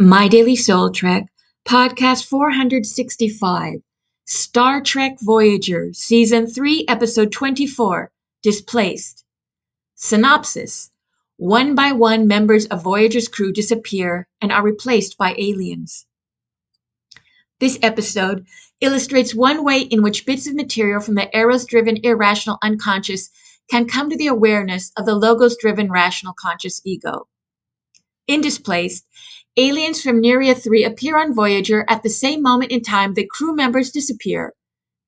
My Daily Soul Trek, podcast 465, Star Trek Voyager, Season 3, Episode 24, Displaced. Synopsis One by one, members of Voyager's crew disappear and are replaced by aliens. This episode illustrates one way in which bits of material from the Eros driven irrational unconscious can come to the awareness of the Logos driven rational conscious ego. In Displaced, aliens from Nyria 3 appear on Voyager at the same moment in time the crew members disappear.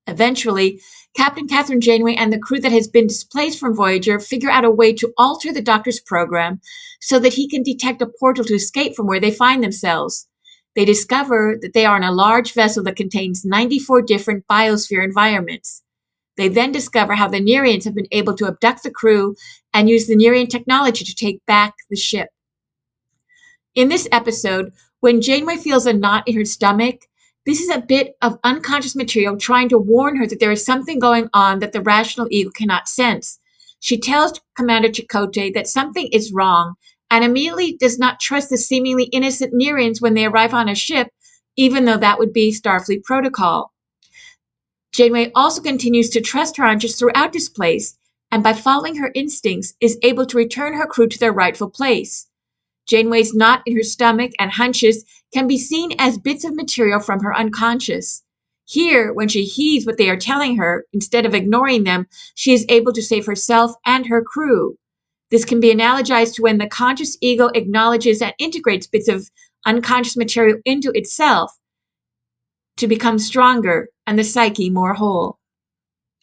Eventually, Captain Kathryn Janeway and the crew that has been displaced from Voyager figure out a way to alter the Doctor's program so that he can detect a portal to escape from where they find themselves. They discover that they are in a large vessel that contains 94 different biosphere environments. They then discover how the Nyrians have been able to abduct the crew and use the Nyrian technology to take back the ship. In this episode, when Janeway feels a knot in her stomach, this is a bit of unconscious material trying to warn her that there is something going on that the rational ego cannot sense. She tells Commander Chakotay that something is wrong and immediately does not trust the seemingly innocent Nyrians when they arrive on a ship, even though that would be Starfleet protocol. Janeway also continues to trust her hunches throughout this place, and by following her instincts, is able to return her crew to their rightful place. Janeway's knot in her stomach and hunches can be seen as bits of material from her unconscious. Here, when she heeds what they are telling her, instead of ignoring them, she is able to save herself and her crew. This can be analogized to when the conscious ego acknowledges and integrates bits of unconscious material into itself to become stronger and the psyche more whole.